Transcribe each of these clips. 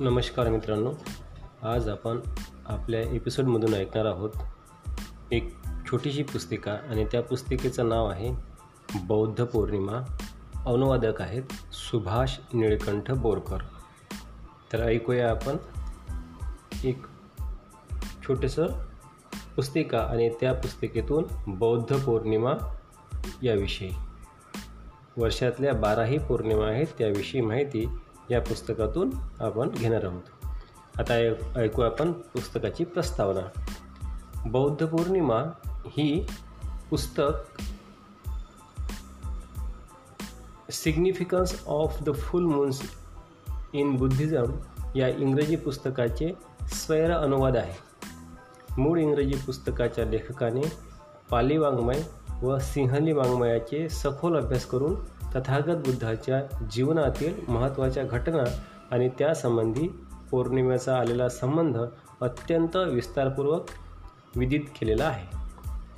नमस्कार मित्रांनो. आज आपण आपल्या एपिसोडमधून ऐकणार आहोत एक छोटीशी पुस्तिका आणि त्या पुस्तिकेचं नाव आहे बौद्ध पौर्णिमा. अनुवादक आहेत सुभाष निळकंठ बोरकर. तर ऐकूया आपण एक छोटंसं पुस्तिका आणि त्या पुस्तिकेतून बौद्ध पौर्णिमा याविषयी. वर्षातल्या बाराही पौर्णिमा आहेत त्याविषयी माहिती या पुस्तकातून आपण घेणार आहोत. आता ऐ- ऐकू आपण पुस्तकाची प्रस्तावना. बौद्ध पौर्णिमा ही पुस्तक significance of the full moons in Buddhism या इंग्रजी पुस्तकाचे स्वैर अनुवाद आहे. मूळ इंग्रजी पुस्तकाच्या लेखकाने पाली वाङ्मय व सिंहली वाङ्मयाचे सखोल अभ्यास करून तथागत बुद्धाच्या जीवनातील महत्त्वाच्या घटना आणि त्यासंबंधी पौर्णिमेचा आलेला संबंध अत्यंत विस्तारपूर्वक विदित केलेला आहे.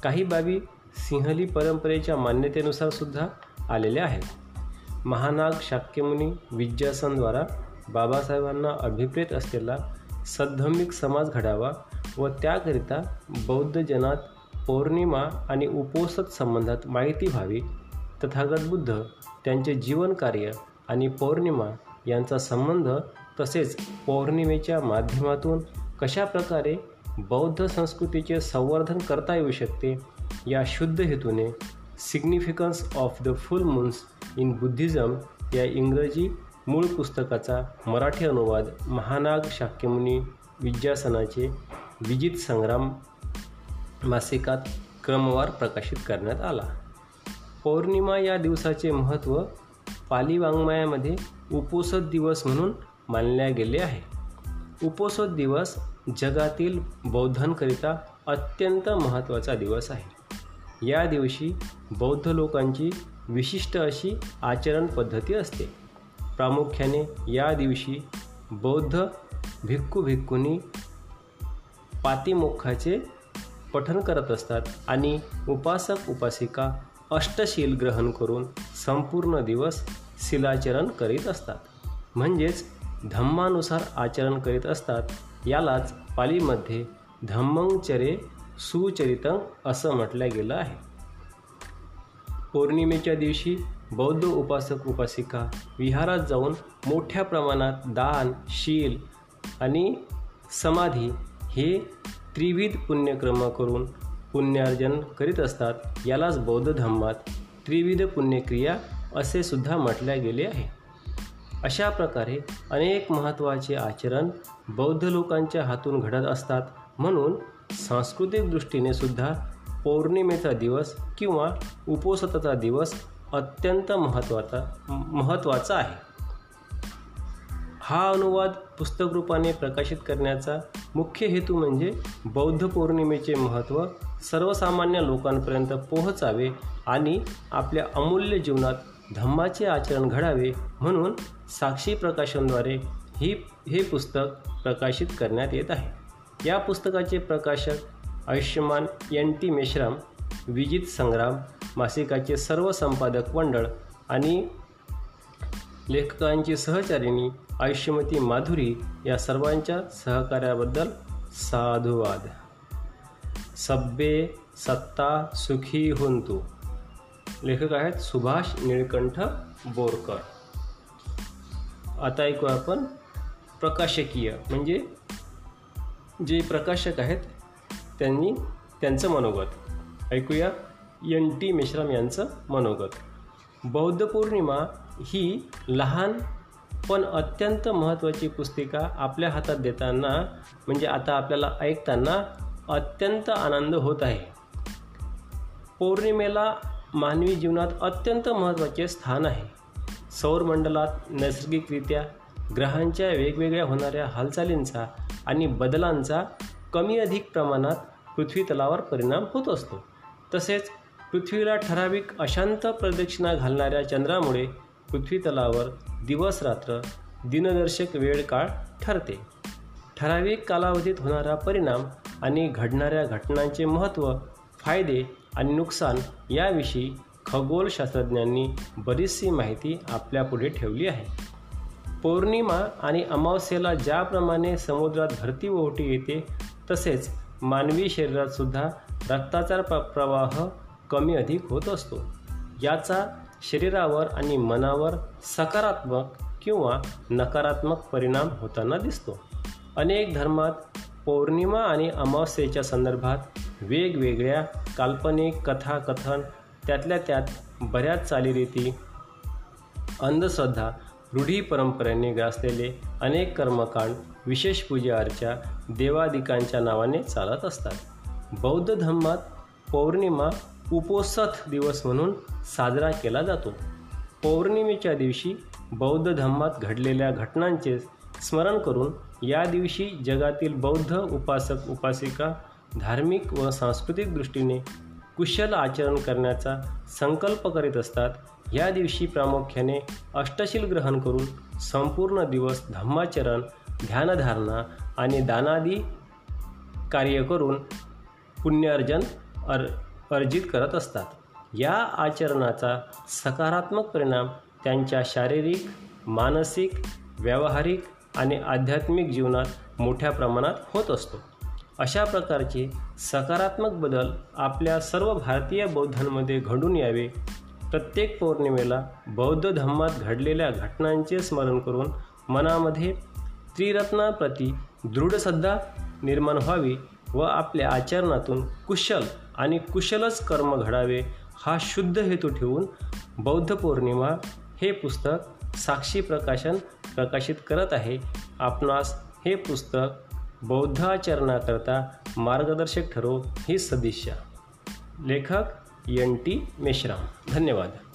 काही बाबी सिंहली परंपरेच्या मान्यतेनुसार सुद्धा आलेल्या आहेत. महानाग शाक्यमुनी विद्यासनद्वारा बाबासाहेबांना अभिप्रेत असलेला सद्धम्मिक समाज घडावा व त्याकरिता बौद्ध जनात पौर्णिमा आणि उपोसत संबंधात माहिती व्हावी तथागत बुद्ध त्यांचे जीवनकार्य आणि पौर्णिमा यांचा संबंध तसेच पौर्णिमेच्या माध्यमातून कशा प्रकारे बौद्ध संस्कृतीचे संवर्धन करता येऊ शकते या शुद्ध हेतूने significance of the full moons in Buddhism या इंग्रजी मूळ पुस्तकाचा मराठी अनुवाद महानाग शाक्यमुनी विद्यासनाचे विजित संग्राम मासिकात क्रमवार प्रकाशित करण्यात आला. पौर्णिमा या दिवसाचे महत्त्व पाली वाङ्मयामध्ये उपोषद दिवस म्हणून मानले गेले आहे. उपोषद दिवस जगातील बौद्धांकरिता अत्यंत महत्त्वाचा दिवस आहे. या दिवशी बौद्ध लोकांची विशिष्ट अशी आचरण पद्धती असते. प्रामुख्याने या दिवशी बौद्ध भिक्खू भिक्खूंनी पातिमोक्षाचे पठन करत असतात आणि उपासक उपासिका अष्टशील ग्रहण करून संपूर्ण दिवस शिलाचरण करीत असतात. म्हणजेच धम्मानुसार आचरण करीत असतात. यालाच पालीमध्ये धम्मंचरे सुचरितं असं म्हटलं गेलं आहे. पौर्णिमेच्या दिवशी बौद्ध उपासक उपासिका विहारात जाऊन मोठ्या प्रमाणात दान शील आणि समाधी हे त्रिविध पुण्यक्रम करून पुण्यार्जन करीत असतात. यालाच बौद्ध धम्मात त्रिविध पुण्यक्रिया असे सुद्धा म्हटले गेले आहे. अशा प्रकारे अनेक महत्त्वाचे आचरण बौद्ध लोकांच्या हातून घडत असतात. म्हणून सांस्कृतिक दृष्टीने सुद्धा पौर्णिमेचा दिवस किंवा उपोसतचा दिवस अत्यंत महत्त्वाचा महत्त्वाचा आहे. हा अनुवाद पुस्तकरूपाने प्रकाशित करण्याचा मुख्य हेतू म्हणजे बौद्ध पौर्णिमेचे महत्त्व सर्वसामान्य लोकांपर्यंत पोहोचावे आणि आपल्या अमूल्य जीवनात धम्माचे आचरण घडावे म्हणून साक्षी प्रकाशनद्वारे ही हे पुस्तक प्रकाशित करण्यात येत आहे. या पुस्तकाचे प्रकाशक आयुष्यमान एन टी मेश्राम विजित संग्राम मासिकाचे सर्व संपादक मंडळ आणि लेखकांची सहचारिणी आयुष्यमती माधुरी या सर्वांच्या सहकार्याबद्दल साधुवाद. सब्बे सत्ता सुखी होंतु. लेखक आहेत सुभाष निळकंठ बोरकर. आता ऐकूया आपण प्रकाशकीय म्हणजे जे प्रकाशक आहेत त्यांनी त्यांचं मनोगत. ऐकूया एन टी मेश्राम यांचं मनोगत. बौद्ध पौर्णिमा ही लहान पण अत्यंत महत्त्वाची पुस्तिका आपल्या हातात देताना म्हणजे आता आपल्याला ऐकताना अत्यंत आनंद होत आहे. पौर्णिमेला मानवी जीवनात अत्यंत महत्त्वाचे स्थान आहे. सौरमंडलात नैसर्गिकरित्या ग्रहांच्या वेगवेगळ्या होणाऱ्या हालचालींचा आणि बदलांचा कमी अधिक प्रमाणात पृथ्वीतलावर परिणाम होत असतो. तसेच पृथ्वीला ठराविक अशांत प्रदक्षिणा घालणाऱ्या चंद्रामुळे पृथ्वीतलावर दिवस रात्र दिनदर्शक वेळ काळ ठरते. ठराविक कालावधीत होणारा परिणाम आणि घडणाऱ्या घटनांचे महत्त्व फायदे आणि नुकसान याविषयी खगोलशास्त्रज्ञांनी बरीचशी माहिती आपल्यापुढे ठेवली आहे. पौर्णिमा आणि अमावस्येला ज्याप्रमाणे समुद्रात भरती ओहोटी येते तसेच मानवी शरीरातसुद्धा रक्ताचा प्र प्रवाह कमी अधिक होत असतो. याचा शरीरावर आणि मनावर सकारात्मक किंवा नकारात्मक परिणाम होताना दिसतो. अनेक धर्मात पौर्णिमा आणि अमावस्येच्या संदर्भात वेगवेगळ्या काल्पनिक कथाकथन त्यातल्या त्यात बऱ्याच चालीरीती अंधश्रद्धा रूढी परंपरेने ग्रासलेले अनेक कर्मकांड विशेष पूजा अर्चा देवादिकांच्या नावाने चालत असतात. बौद्ध धर्मात पौर्णिमा उपोसथ दिवस म्हणून साजरा केला जातो. पौर्णिमेच्या दिवशी बौद्ध धर्मात घडलेल्या घटनांचे स्मरण करून या दिवशी जगातील बौद्ध उपासक उपासिका धार्मिक व सांस्कृतिक दृष्टीने कुशल आचरण करण्याचा संकल्प करीत असतात या दिवशी प्रामुख्याने अष्टशील ग्रहण करून संपूर्ण दिवस धम्माचरण ध्यानधारणा आणि दानादी कार्य करून पुण्यार्जन अर अर्जित करत असतात. या आचरणाचा सकारात्मक परिणाम त्यांच्या शारीरिक मानसिक व्यावहारिक आणि आध्यात्मिक जीवनात मोठ्या प्रमाणात होत असतो. अशा प्रकारचे सकारात्मक बदल आपल्या सर्व भारतीय बौद्धांमध्ये घडून यावे. प्रत्येक पौर्णिमेला बौद्ध धम्मात घडलेल्या घटनांचे स्मरण करून मनामध्ये त्रिरत्नाप्रती दृढसद्धा निर्माण व्हावी व आपल्या आचरणातून कुशल आणि कुशलच कर्म घडावे हा शुद्ध हेतू ठेवून बौद्ध पौर्णिमा हे पुस्तक साक्षी प्रकाशन प्रकाशित करत आहे. आपणास हे पुस्तक बौद्ध आचरणाकरता मार्गदर्शक ठरो ही सदिच्छा. लेखक एन टी मेश्राम. धन्यवाद.